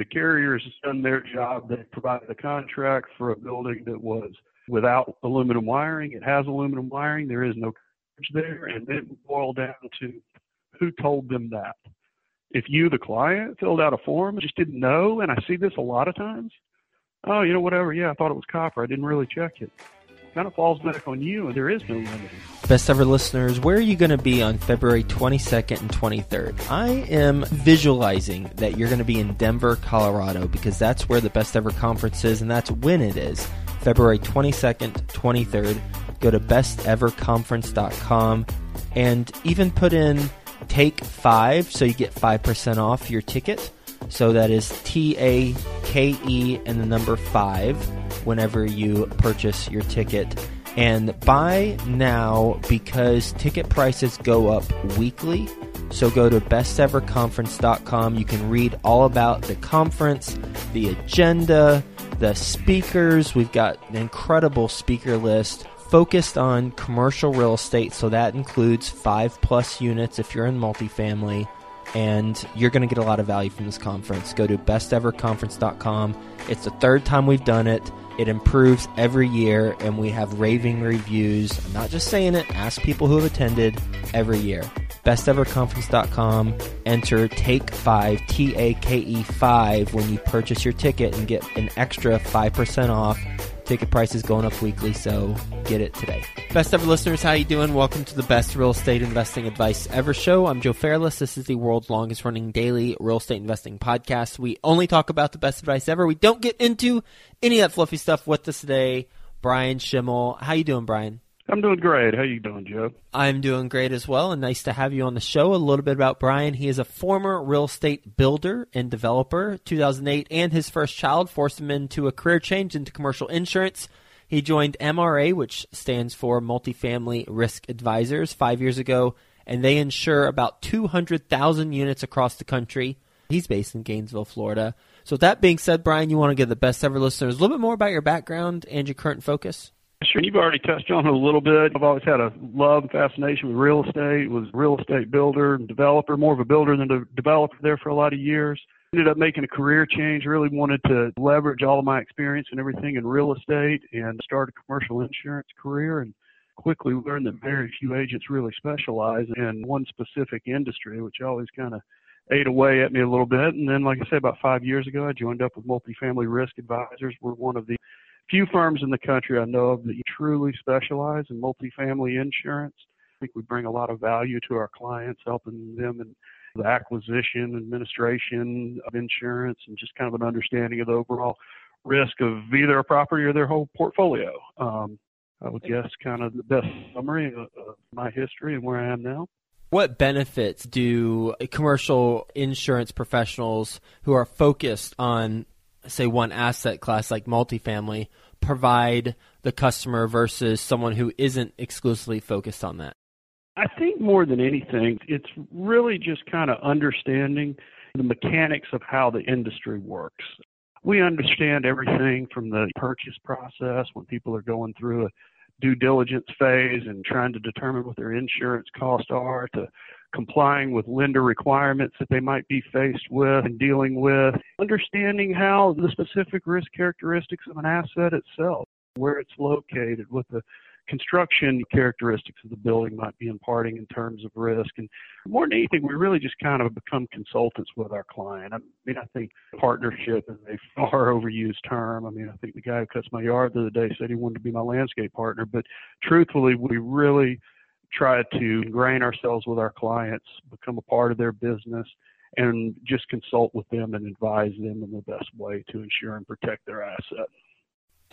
The carriers done their job. They provided a contract for a building that was without aluminum wiring. It has aluminum wiring. There is no coverage there. And then it boiled down to who told them that. If you, the client, filled out a form and just didn't know, and I see this a lot of times, oh, you know, whatever, yeah, I thought it was copper. I didn't really check it. Kind of falls back on you, and there is no remedy. Best ever listeners, where are you going to be on February 22nd and 23rd? I am visualizing that you're going to be in Denver, Colorado, because that's where the Best Ever Conference is, and that's when it is. February 22nd, 23rd. Go to besteverconference.com and even put in take five so you get 5% off your ticket. So that is T A K E and the number five whenever you purchase your ticket. And buy now because ticket prices go up weekly. So go to besteverconference.com. You can read all about the conference, the agenda, the speakers. We've got an incredible speaker list focused on commercial real estate. So that includes five plus units if you're in multifamily and you're going to get a lot of value from this conference. Go to besteverconference.com. It's the third time we've done it. It improves every year, and we have raving reviews. I'm not just saying it, ask people who have attended every year. Besteverconference.com. Enter Take 5, T A K E 5, when you purchase your ticket and get an extra 5% off Ticket prices going up weekly, so get it today. Best ever listeners, how you doing? Welcome to the best real estate investing advice ever show. I'm Joe Fairless. This is the world's longest running daily real estate investing podcast. We only talk about the best advice ever. We don't get into any of that fluffy stuff with us today. Brian Schimmel. How you doing, Brian? I'm doing great. How you doing, Joe? I'm doing great as well, and nice to have you on the show. A little bit about Brian. He is a former real estate builder and developer. 2008 and his first child forced him into a career change into commercial insurance. He joined MRA, which stands for Multifamily Risk Advisors, five years ago, and they insure about 200,000 units across the country. He's based in Gainesville, Florida. So, with that being said, Brian, you want to give the best ever listeners a little bit more about your background and your current focus? Sure, you've already touched on it a little bit. I've always had a love and fascination with real estate. Was real estate builder and developer, more of a builder than a developer there for a lot of years. Ended up making a career change. Really wanted to leverage all of my experience and everything in real estate and start a commercial insurance career. And quickly learned that very few agents really specialize in one specific industry, which always kind of ate away at me a little bit. And then, like I said, about five years ago, I joined up with Multifamily Risk Advisors. We're one of the few firms in the country I know of that truly specialize in multifamily insurance. I think we bring a lot of value to our clients, helping them in the acquisition, administration of insurance, and just kind of an understanding of the overall risk of either a property or their whole portfolio. Um, I would guess kind of the best summary of, of my history and where I am now. What benefits do commercial insurance professionals who are focused on say one asset class like multifamily provide the customer versus someone who isn't exclusively focused on that? I think more than anything, it's really just kind of understanding the mechanics of how the industry works. We understand everything from the purchase process when people are going through a due diligence phase and trying to determine what their insurance costs are to complying with lender requirements that they might be faced with and dealing with, understanding how the specific risk characteristics of an asset itself, where it's located, what the construction characteristics of the building might be imparting in terms of risk. And more than anything, we really just kind of become consultants with our client. I mean, I think partnership is a far overused term. I mean, I think the guy who cuts my yard the other day said he wanted to be my landscape partner, but truthfully, we really try to ingrain ourselves with our clients, become a part of their business, and just consult with them and advise them in the best way to ensure and protect their asset.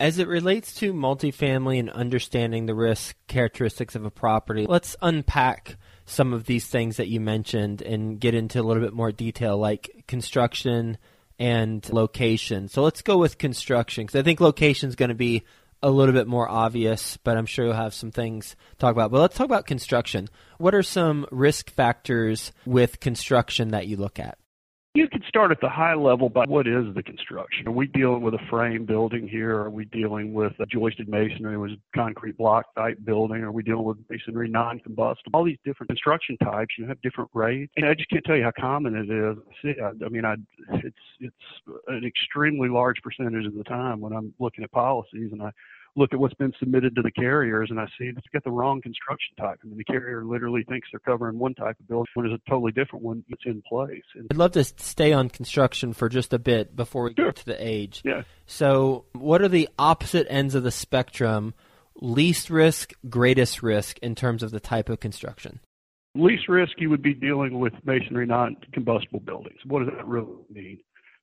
As it relates to multifamily and understanding the risk characteristics of a property, let's unpack some of these things that you mentioned and get into a little bit more detail, like construction and location. So let's go with construction because I think location is going to be a little bit more obvious, but I'm sure you'll have some things to talk about. But let's talk about construction. What are some risk factors with construction that you look at? You could start at the high level by what is the construction? Are we dealing with a frame building here? Are we dealing with a joisted masonry, was concrete block type building? Are we dealing with masonry non-combustible? All these different construction types, you have different rates. And I just can't tell you how common it is. I, I mean, I, it's it's an extremely large percentage of the time when I'm looking at policies and I look at what's been submitted to the carriers and I see it's got the wrong construction type. I mean, the carrier literally thinks they're covering one type of building when it's a totally different one that's in place. And I'd love to stay on construction for just a bit before we sure. get to the age. Yeah. So, what are the opposite ends of the spectrum? Least risk, greatest risk in terms of the type of construction? Least risk, you would be dealing with masonry non combustible buildings. What does that really mean?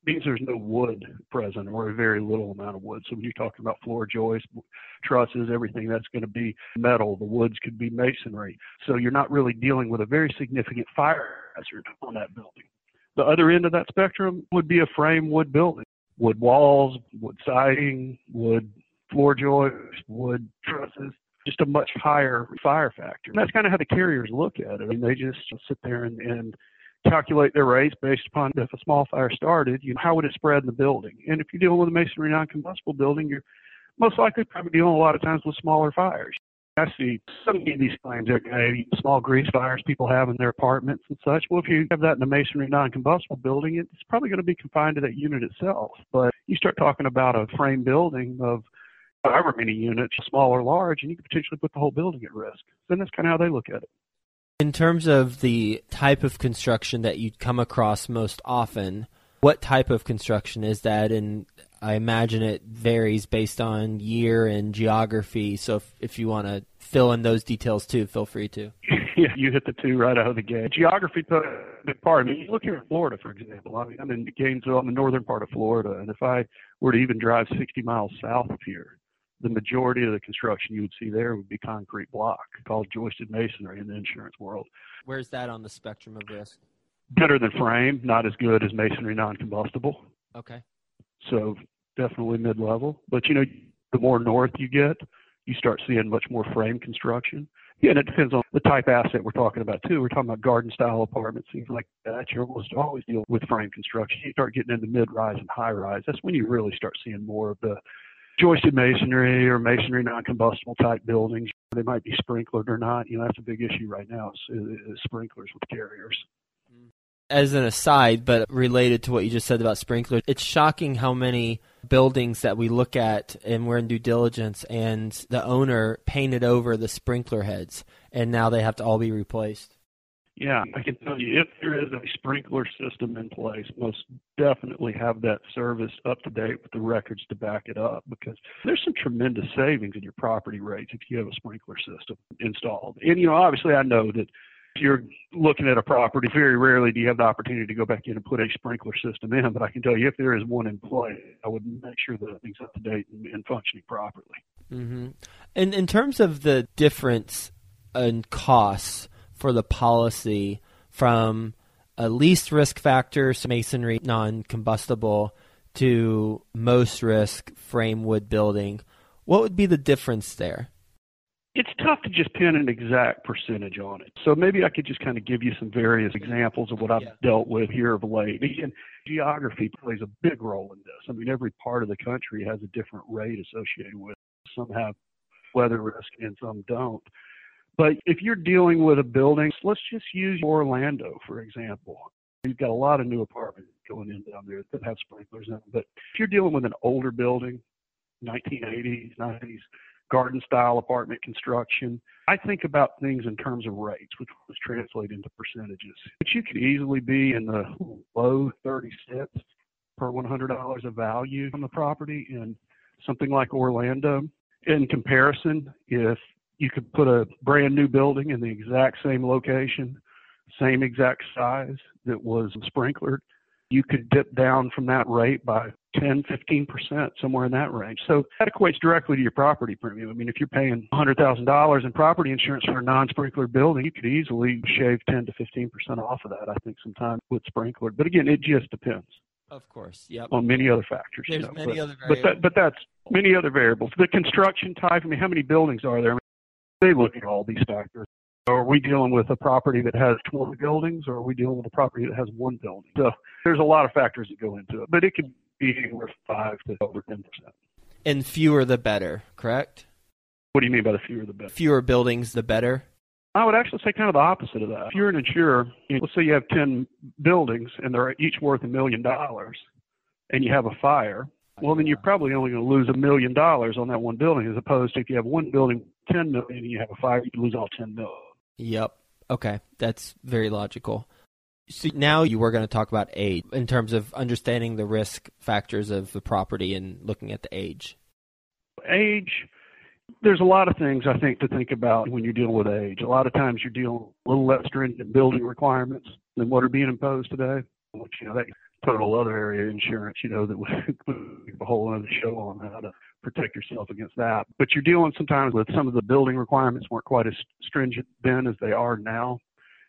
Means there's no wood present or a very little amount of wood. So when you're talking about floor joists, trusses, everything that's going to be metal, the woods could be masonry. So you're not really dealing with a very significant fire hazard on that building. The other end of that spectrum would be a frame wood building, wood walls, wood siding, wood floor joists, wood trusses just a much higher fire factor. And that's kind of how the carriers look at it. I mean, they just sit there and, and calculate their rates based upon if a small fire started, you know, how would it spread in the building? And if you're dealing with a masonry non-combustible building, you're most likely probably dealing a lot of times with smaller fires. I see some of these claims, okay, small grease fires people have in their apartments and such. Well, if you have that in a masonry non-combustible building, it's probably going to be confined to that unit itself. But you start talking about a frame building of however many units, small or large, and you could potentially put the whole building at risk. Then that's kind of how they look at it. In terms of the type of construction that you'd come across most often, what type of construction is that? And I imagine it varies based on year and geography. So if, if you want to fill in those details too, feel free to. Yeah, you hit the two right out of the gate. Geography a big part. I mean, look here in Florida, for example. I mean, I'm in Gainesville, I'm in the northern part of Florida, and if I were to even drive 60 miles south of here, the majority of the construction you would see there would be concrete block called joisted masonry in the insurance world. Where's that on the spectrum of risk? Better than frame, not as good as masonry non-combustible. Okay. So definitely mid-level. But you know, the more north you get, you start seeing much more frame construction. Yeah, and it depends on the type asset we're talking about too. We're talking about garden style apartments, things like that. You're almost always deal with frame construction. You start getting into mid rise and high rise. That's when you really start seeing more of the joisted masonry or masonry non-combustible type buildings. They might be sprinklered or not. You know, that's a big issue right now is, is sprinklers with carriers. As an aside, but related to what you just said about sprinklers, it's shocking how many buildings that we look at and we're in due diligence and the owner painted over the sprinkler heads and now they have to all be replaced. Yeah, I can tell you if there is a sprinkler system in place, most definitely have that service up to date with the records to back it up because there's some tremendous savings in your property rates if you have a sprinkler system installed. And you know, obviously I know that if you're looking at a property, very rarely do you have the opportunity to go back in and put a sprinkler system in. But I can tell you, if there is one in place, I would make sure that things up to date and, and functioning properly. Mm-hmm. And in terms of the difference in costs, for the policy from a least risk factor, masonry, non combustible, to most risk, frame wood building. What would be the difference there? It's tough to just pin an exact percentage on it. So maybe I could just kind of give you some various examples of what I've yeah. dealt with here of late. And geography plays a big role in this. I mean, every part of the country has a different rate associated with it. Some have weather risk and some don't. But if you're dealing with a building, let's just use Orlando, for example. You've got a lot of new apartments going in down there that have sprinklers in them. But if you're dealing with an older building, 1980s, 90s, garden style apartment construction, I think about things in terms of rates, which was translate into percentages. But you could easily be in the low 30 cents per $100 of value on the property in something like Orlando. In comparison, if you could put a brand new building in the exact same location, same exact size that was sprinklered. You could dip down from that rate by 10, 15%, somewhere in that range. So that equates directly to your property premium. I mean, if you're paying $100,000 in property insurance for a non-sprinkler building, you could easily shave 10 to 15% off of that, I think, sometimes with sprinkler. But again, it just depends. Of course, yep. On many other factors. There's you know, many but, other variables. But, that, but that's many other variables. The construction type, I mean, how many buildings are there? They look at all these factors. Are we dealing with a property that has 20 buildings or are we dealing with a property that has one building? So there's a lot of factors that go into it, but it could be anywhere from 5 to over 10%. And fewer the better, correct? What do you mean by the fewer the better? Fewer buildings the better? I would actually say kind of the opposite of that. If you're an insurer, you know, let's say you have 10 buildings and they're each worth a million dollars and you have a fire, well, then you're probably only going to lose a million dollars on that one building as opposed to if you have one building, 10 million, and you have a fire, you lose all 10 million. Yep. Okay. That's very logical. So now you were going to talk about age in terms of understanding the risk factors of the property and looking at the age. Age, there's a lot of things I think to think about when you're dealing with age. A lot of times you're dealing with a little less stringent building requirements than what are being imposed today, which, you know, that total other area insurance, you know, that would be a whole other show on how to protect yourself against that. But you're dealing sometimes with some of the building requirements weren't quite as stringent then as they are now.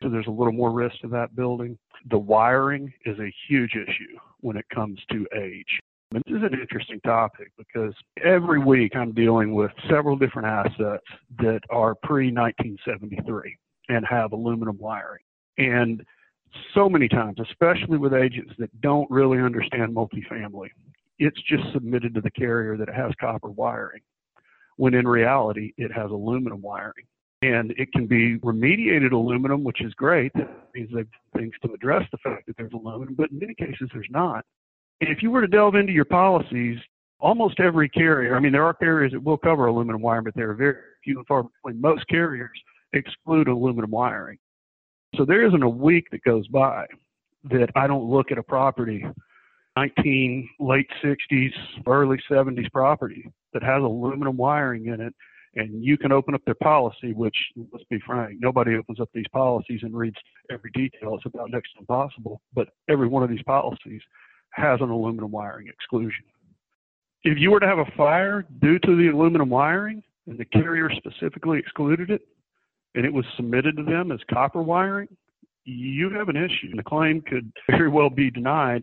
So there's a little more risk to that building. The wiring is a huge issue when it comes to age. And this is an interesting topic because every week I'm dealing with several different assets that are pre 1973 and have aluminum wiring. And so many times, especially with agents that don't really understand multifamily, it's just submitted to the carrier that it has copper wiring, when in reality, it has aluminum wiring. And it can be remediated aluminum, which is great. That means they've things to address the fact that there's aluminum, but in many cases, there's not. And if you were to delve into your policies, almost every carrier, I mean, there are carriers that will cover aluminum wiring, but there are very few and far between. Most carriers exclude aluminum wiring. So there isn't a week that goes by that I don't look at a property, 19 late 60s, early 70s property that has aluminum wiring in it, and you can open up their policy, which let's be frank, nobody opens up these policies and reads every detail. It's about next to impossible. But every one of these policies has an aluminum wiring exclusion. If you were to have a fire due to the aluminum wiring, and the carrier specifically excluded it, and it was submitted to them as copper wiring, you have an issue. The claim could very well be denied.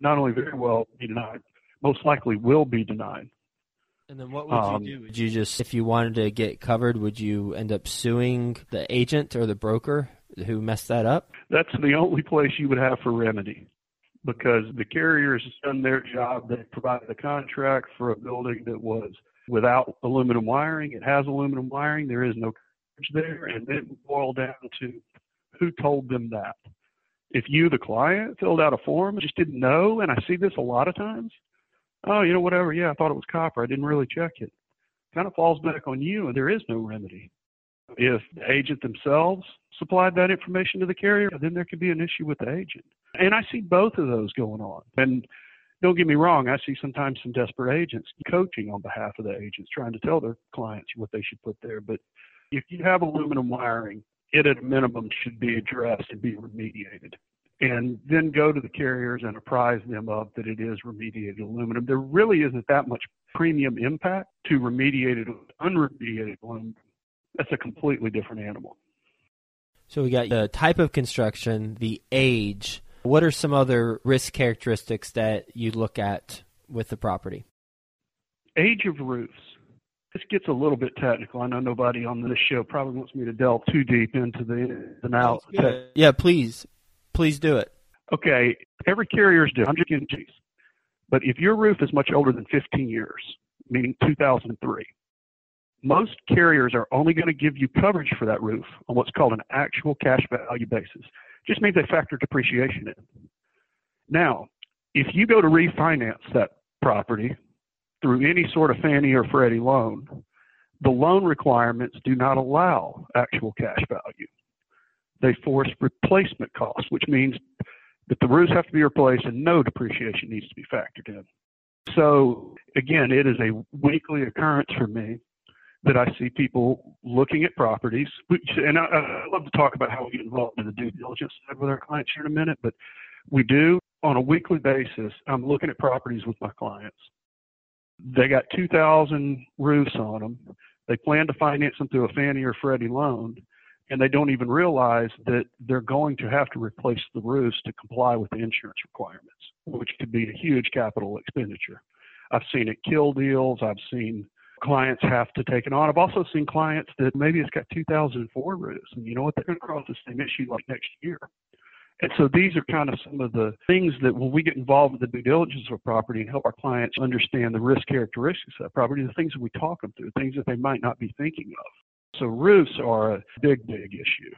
Not only very well be denied, most likely will be denied. And then what would um, you do? Would you just, if you wanted to get covered, would you end up suing the agent or the broker who messed that up? That's the only place you would have for remedy because the carriers done their job. They provided the contract for a building that was without aluminum wiring. It has aluminum wiring. There is no there, and then boil down to who told them that. If you, the client, filled out a form just didn't know, and I see this a lot of times, oh, you know, whatever, yeah, I thought it was copper. I didn't really check it. Kind of falls back on you, and there is no remedy. If the agent themselves supplied that information to the carrier, then there could be an issue with the agent. And I see both of those going on. And don't get me wrong, I see sometimes some desperate agents coaching on behalf of the agents, trying to tell their clients what they should put there. But if you have aluminum wiring, it at a minimum should be addressed and be remediated. And then go to the carriers and apprise them of that it is remediated aluminum. There really isn't that much premium impact to remediated, unremediated aluminum. That's a completely different animal. So we got the type of construction, the age. What are some other risk characteristics that you look at with the property? Age of roofs this gets a little bit technical. I know nobody on this show probably wants me to delve too deep into the the now. Yeah, please, please do it. Okay, every carrier is different. inches, but if your roof is much older than 15 years, meaning 2003, most carriers are only going to give you coverage for that roof on what's called an actual cash value basis. Just means they factor depreciation in. Now, if you go to refinance that property through any sort of Fannie or Freddie loan, the loan requirements do not allow actual cash value. They force replacement costs, which means that the roofs have to be replaced and no depreciation needs to be factored in. So, again, it is a weekly occurrence for me that I see people looking at properties. And I, I love to talk about how we get involved in the due diligence side with our clients here in a minute, but we do on a weekly basis. I'm looking at properties with my clients they got 2,000 roofs on them. They plan to finance them through a Fannie or Freddie loan, and they don't even realize that they're going to have to replace the roofs to comply with the insurance requirements, which could be a huge capital expenditure. I've seen it kill deals. I've seen clients have to take it on. I've also seen clients that maybe it's got 2004 roofs, and you know what? They're going to cross the same issue like next year. And so these are kind of some of the things that when we get involved with the due diligence of a property and help our clients understand the risk characteristics of that property, the things that we talk them through, things that they might not be thinking of. So roofs are a big, big issue.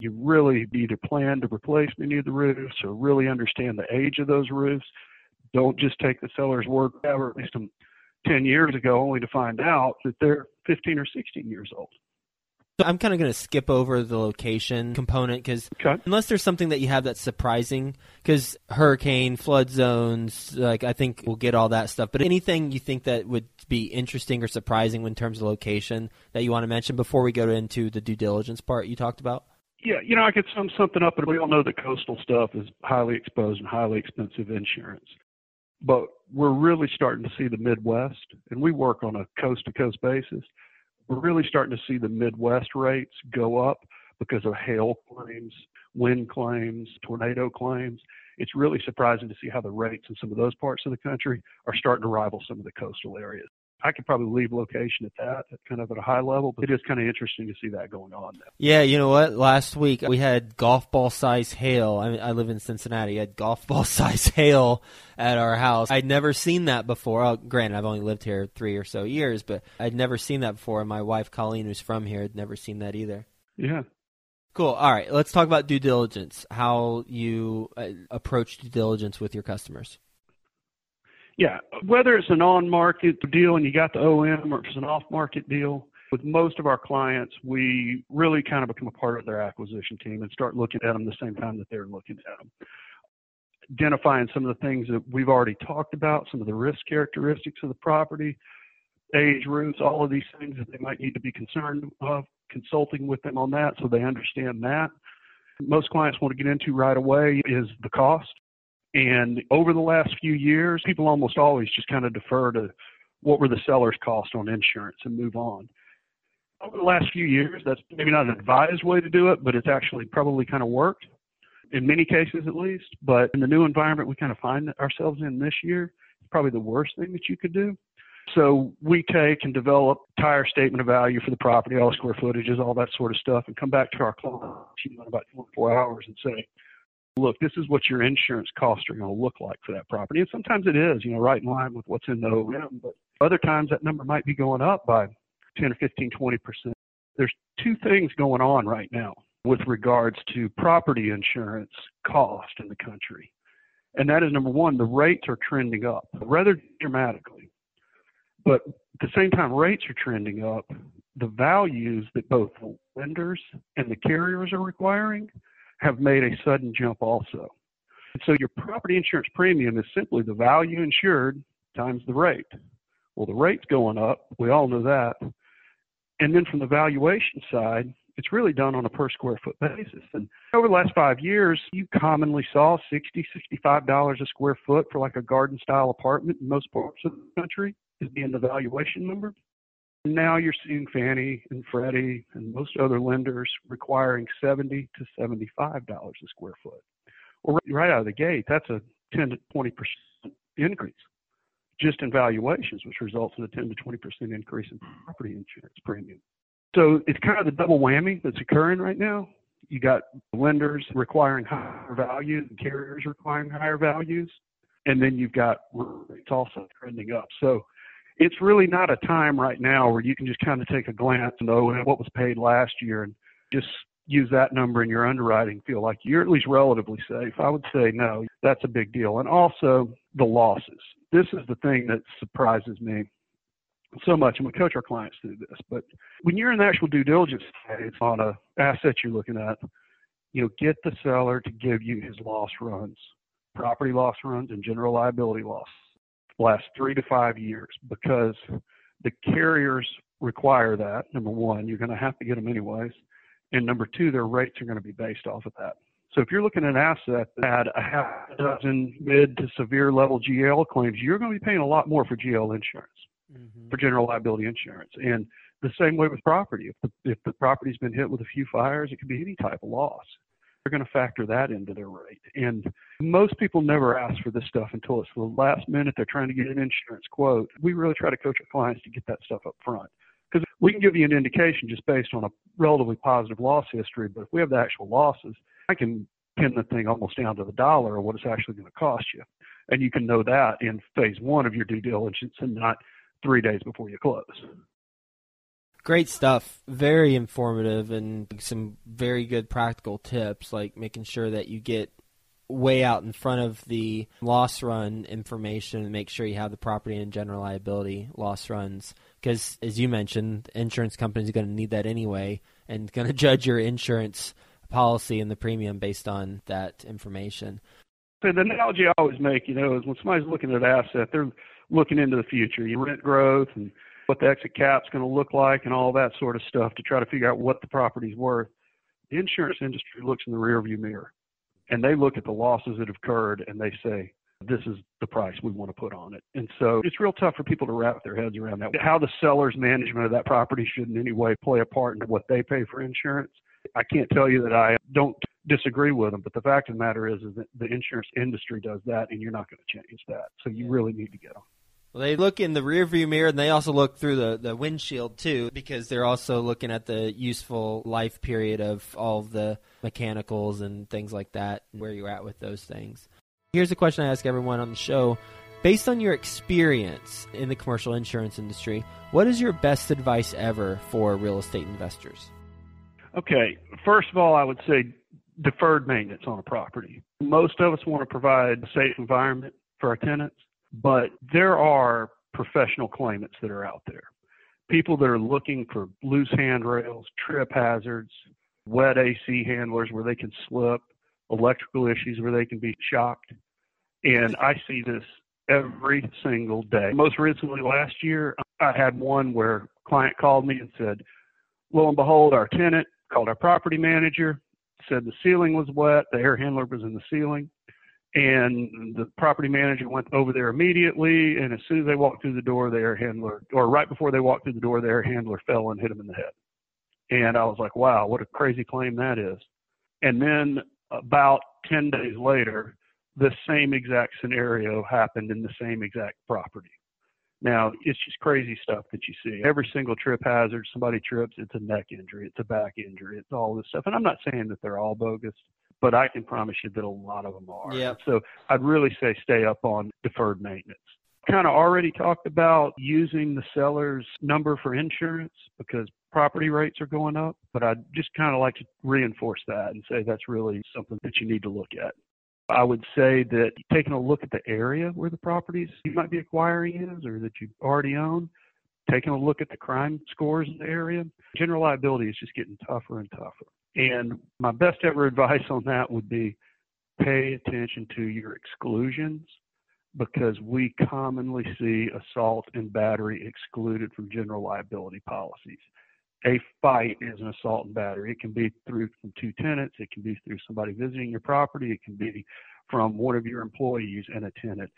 You really either plan to replace many of the roofs or really understand the age of those roofs. Don't just take the seller's word for at least um, 10 years ago only to find out that they're 15 or 16 years old. So I'm kind of going to skip over the location component because okay. unless there's something that you have that's surprising, because hurricane, flood zones, like I think we'll get all that stuff. But anything you think that would be interesting or surprising in terms of location that you want to mention before we go into the due diligence part you talked about? Yeah, you know, I could sum something up, but we all know that coastal stuff is highly exposed and highly expensive insurance. But we're really starting to see the Midwest, and we work on a coast to coast basis we're really starting to see the Midwest rates go up because of hail claims, wind claims, tornado claims. It's really surprising to see how the rates in some of those parts of the country are starting to rival some of the coastal areas. I could probably leave location at that, at kind of at a high level, but it is kind of interesting to see that going on. Now. Yeah, you know what? Last week we had golf ball size hail. I, mean, I live in Cincinnati. I had golf ball size hail at our house. I'd never seen that before. Oh, granted, I've only lived here three or so years, but I'd never seen that before. And my wife Colleen, who's from here, had never seen that either. Yeah. Cool. All right, let's talk about due diligence. How you uh, approach due diligence with your customers. Yeah, whether it's an on-market deal and you got the OM or it's an off-market deal, with most of our clients, we really kind of become a part of their acquisition team and start looking at them the same time that they're looking at them. Identifying some of the things that we've already talked about, some of the risk characteristics of the property, age, roofs, all of these things that they might need to be concerned of, consulting with them on that so they understand that. Most clients want to get into right away is the cost. And over the last few years, people almost always just kind of defer to what were the seller's cost on insurance and move on. Over the last few years, that's maybe not an advised way to do it, but it's actually probably kind of worked in many cases at least. But in the new environment we kind of find ourselves in this year, it's probably the worst thing that you could do. So we take and develop entire statement of value for the property, all the square footages, all that sort of stuff, and come back to our client in about 24 hours and say, look, this is what your insurance costs are going to look like for that property. And sometimes it is, you know, right in line with what's in the OM, but other times that number might be going up by 10 or 15, 20%. There's two things going on right now with regards to property insurance cost in the country. And that is number one, the rates are trending up rather dramatically. But at the same time, rates are trending up. The values that both the lenders and the carriers are requiring have made a sudden jump also. So your property insurance premium is simply the value insured times the rate. Well, the rate's going up. We all know that. And then from the valuation side, it's really done on a per square foot basis. And over the last five years, you commonly saw 60 $65 a square foot for like a garden style apartment in most parts of the country is being the valuation number. Now you're seeing Fannie and Freddie and most other lenders requiring 70 to 75 dollars a square foot. Well, right out of the gate, that's a 10 to 20 percent increase just in valuations, which results in a 10 to 20 percent increase in property insurance premium. So it's kind of the double whammy that's occurring right now. You got lenders requiring higher values and carriers requiring higher values, and then you've got rates also trending up. So it's really not a time right now where you can just kind of take a glance and oh, know what was paid last year and just use that number in your underwriting feel like you're at least relatively safe. I would say no that's a big deal. And also the losses. This is the thing that surprises me so much and we coach our clients through this but when you're in the actual due diligence phase on a asset you're looking at you know get the seller to give you his loss runs property loss runs and general liability loss last three to five years because the carriers require that. Number one, you're going to have to get them anyways. And number two, their rates are going to be based off of that. So if you're looking at an asset that had a half dozen mid to severe level GL claims, you're going to be paying a lot more for GL insurance, mm-hmm. for general liability insurance. And the same way with property. If the, if the property's been hit with a few fires, it could be any type of loss. They're going to factor that into their rate. And most people never ask for this stuff until it's the last minute. They're trying to get an insurance quote. We really try to coach our clients to get that stuff up front because we can give you an indication just based on a relatively positive loss history. But if we have the actual losses, I can pin the thing almost down to the dollar of what it's actually going to cost you. And you can know that in phase one of your due diligence and not three days before you close. Great stuff. Very informative and some very good practical tips, like making sure that you get way out in front of the loss run information and make sure you have the property and general liability loss runs. Because, as you mentioned, insurance companies are going to need that anyway and going to judge your insurance policy and the premium based on that information. So the analogy I always make, you know, is when somebody's looking at an asset, they're looking into the future, your rent growth and what the exit cap's going to look like and all that sort of stuff to try to figure out what the property's worth. The insurance industry looks in the rearview mirror and they look at the losses that have occurred and they say, this is the price we want to put on it. And so it's real tough for people to wrap their heads around that. How the seller's management of that property should in any way play a part in what they pay for insurance. I can't tell you that I don't disagree with them, but the fact of the matter is, is that the insurance industry does that and you're not going to change that. So you really need to get them. They look in the rearview mirror and they also look through the, the windshield too because they're also looking at the useful life period of all of the mechanicals and things like that, where you're at with those things. Here's a question I ask everyone on the show. Based on your experience in the commercial insurance industry, what is your best advice ever for real estate investors? Okay, first of all, I would say deferred maintenance on a property. Most of us want to provide a safe environment for our tenants, but there are professional claimants that are out there. People that are looking for loose handrails, trip hazards, wet AC handlers where they can slip, electrical issues where they can be shocked. And I see this every single day. Most recently last year, I had one where a client called me and said, lo and behold, our tenant called our property manager, said the ceiling was wet, the air handler was in the ceiling. And the property manager went over there immediately. And as soon as they walked through the door, the air handler, or right before they walked through the door, the air handler fell and hit him in the head. And I was like, wow, what a crazy claim that is. And then about 10 days later, the same exact scenario happened in the same exact property. Now, it's just crazy stuff that you see. Every single trip hazard, somebody trips, it's a neck injury, it's a back injury, it's all this stuff. And I'm not saying that they're all bogus, but I can promise you that a lot of them are. Yep. So I'd really say stay up on deferred maintenance. Kind of already talked about using the seller's number for insurance because property rates are going up, but I'd just kind of like to reinforce that and say that's really something that you need to look at. I would say that taking a look at the area where the properties you might be acquiring is or that you already own, taking a look at the crime scores in the area, general liability is just getting tougher and tougher. And my best ever advice on that would be pay attention to your exclusions because we commonly see assault and battery excluded from general liability policies. A fight is an assault and battery. It can be through from two tenants, it can be through somebody visiting your property, it can be from one of your employees and a tenant.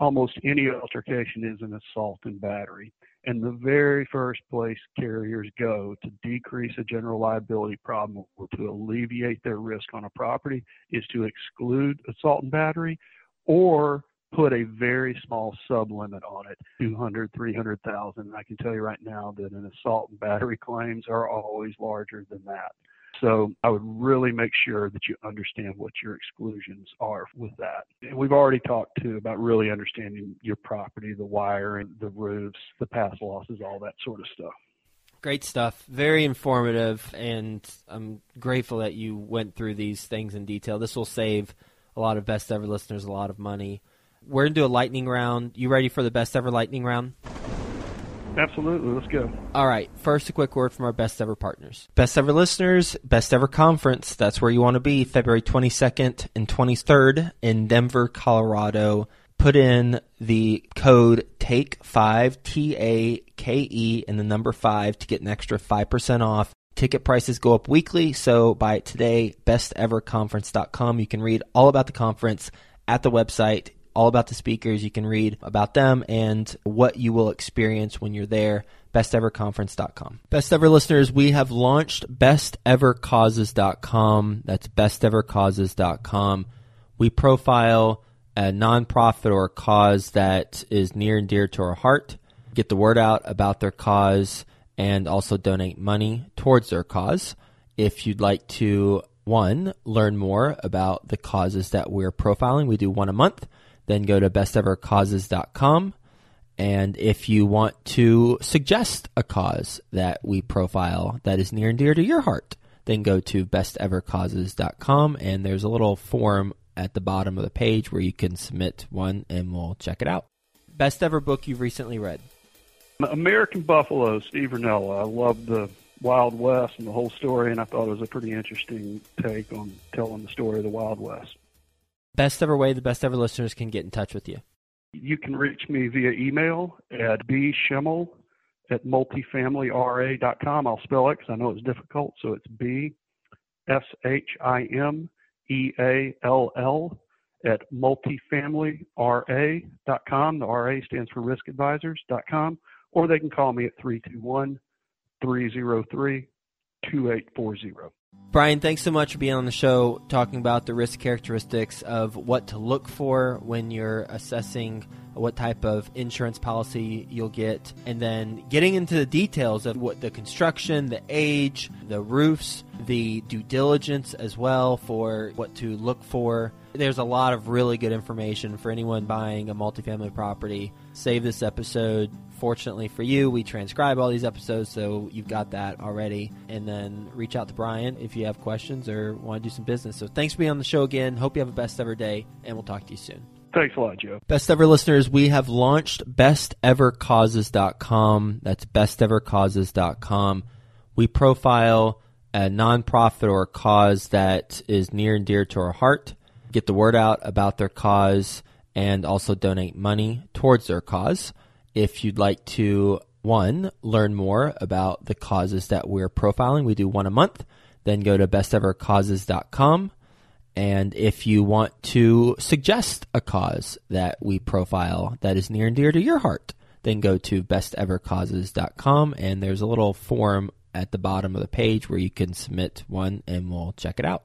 Almost any altercation is an assault and battery. And the very first place carriers go to decrease a general liability problem or to alleviate their risk on a property is to exclude assault and battery or put a very small sub limit on it 200 300,000 I can tell you right now that an assault and battery claims are always larger than that so I would really make sure that you understand what your exclusions are with that. And we've already talked too about really understanding your property, the wiring, the roofs, the past losses, all that sort of stuff. Great stuff. Very informative, and I'm grateful that you went through these things in detail. This will save a lot of best ever listeners a lot of money. We're going to do a lightning round. You ready for the best ever lightning round? Absolutely. Let's go. All right. First, a quick word from our best ever partners. Best ever listeners, best ever conference. That's where you want to be. February 22nd and 23rd in Denver, Colorado. Put in the code TAKE5, T A K E, and the number 5 to get an extra 5% off. Ticket prices go up weekly, so it today. BestEverConference.com. You can read all about the conference at the website all about the speakers. You can read about them and what you will experience when you're there. BestEverConference.com. Best Ever listeners, we have launched BestEverCauses.com. That's BestEverCauses.com. We profile a nonprofit or a cause that is near and dear to our heart, get the word out about their cause, and also donate money towards their cause. If you'd like to, one, learn more about the causes that we're profiling, we do one a month. Then go to bestevercauses.com. And if you want to suggest a cause that we profile that is near and dear to your heart, then go to bestevercauses.com and there's a little form at the bottom of the page where you can submit one and we'll check it out. Best ever book you've recently read? American Buffalo, Steve Rinella. I love the Wild West and the whole story, and I thought it was a pretty interesting take on telling the story of the Wild West. Best ever way the best ever listeners can get in touch with you. You can reach me via email at bschimmel at multifamilyra.com. I'll spell it because I know it's difficult. So it's B S H I M E A L L at multifamilyra.com. The RA stands for riskadvisors.com. Or they can call me at 321 303 2840. Brian, thanks so much for being on the show talking about the risk characteristics of what to look for when you're assessing what type of insurance policy you'll get, and then getting into the details of what the construction, the age, the roofs, the due diligence as well for what to look for. There's a lot of really good information for anyone buying a multifamily property. Save this episode, Fortunately for you, we transcribe all these episodes, so you've got that already. And then reach out to Brian if you have questions or want to do some business. So thanks for being on the show again. Hope you have a best ever day, and we'll talk to you soon. Thanks a lot, Joe. Best ever listeners, we have launched bestevercauses.com. That's bestevercauses.com. We profile a nonprofit or a cause that is near and dear to our heart, get the word out about their cause, and also donate money towards their cause. If you'd like to, one, learn more about the causes that we're profiling, we do one a month. Then go to bestevercauses.com. And if you want to suggest a cause that we profile that is near and dear to your heart, then go to bestevercauses.com and there's a little form at the bottom of the page where you can submit one and we'll check it out.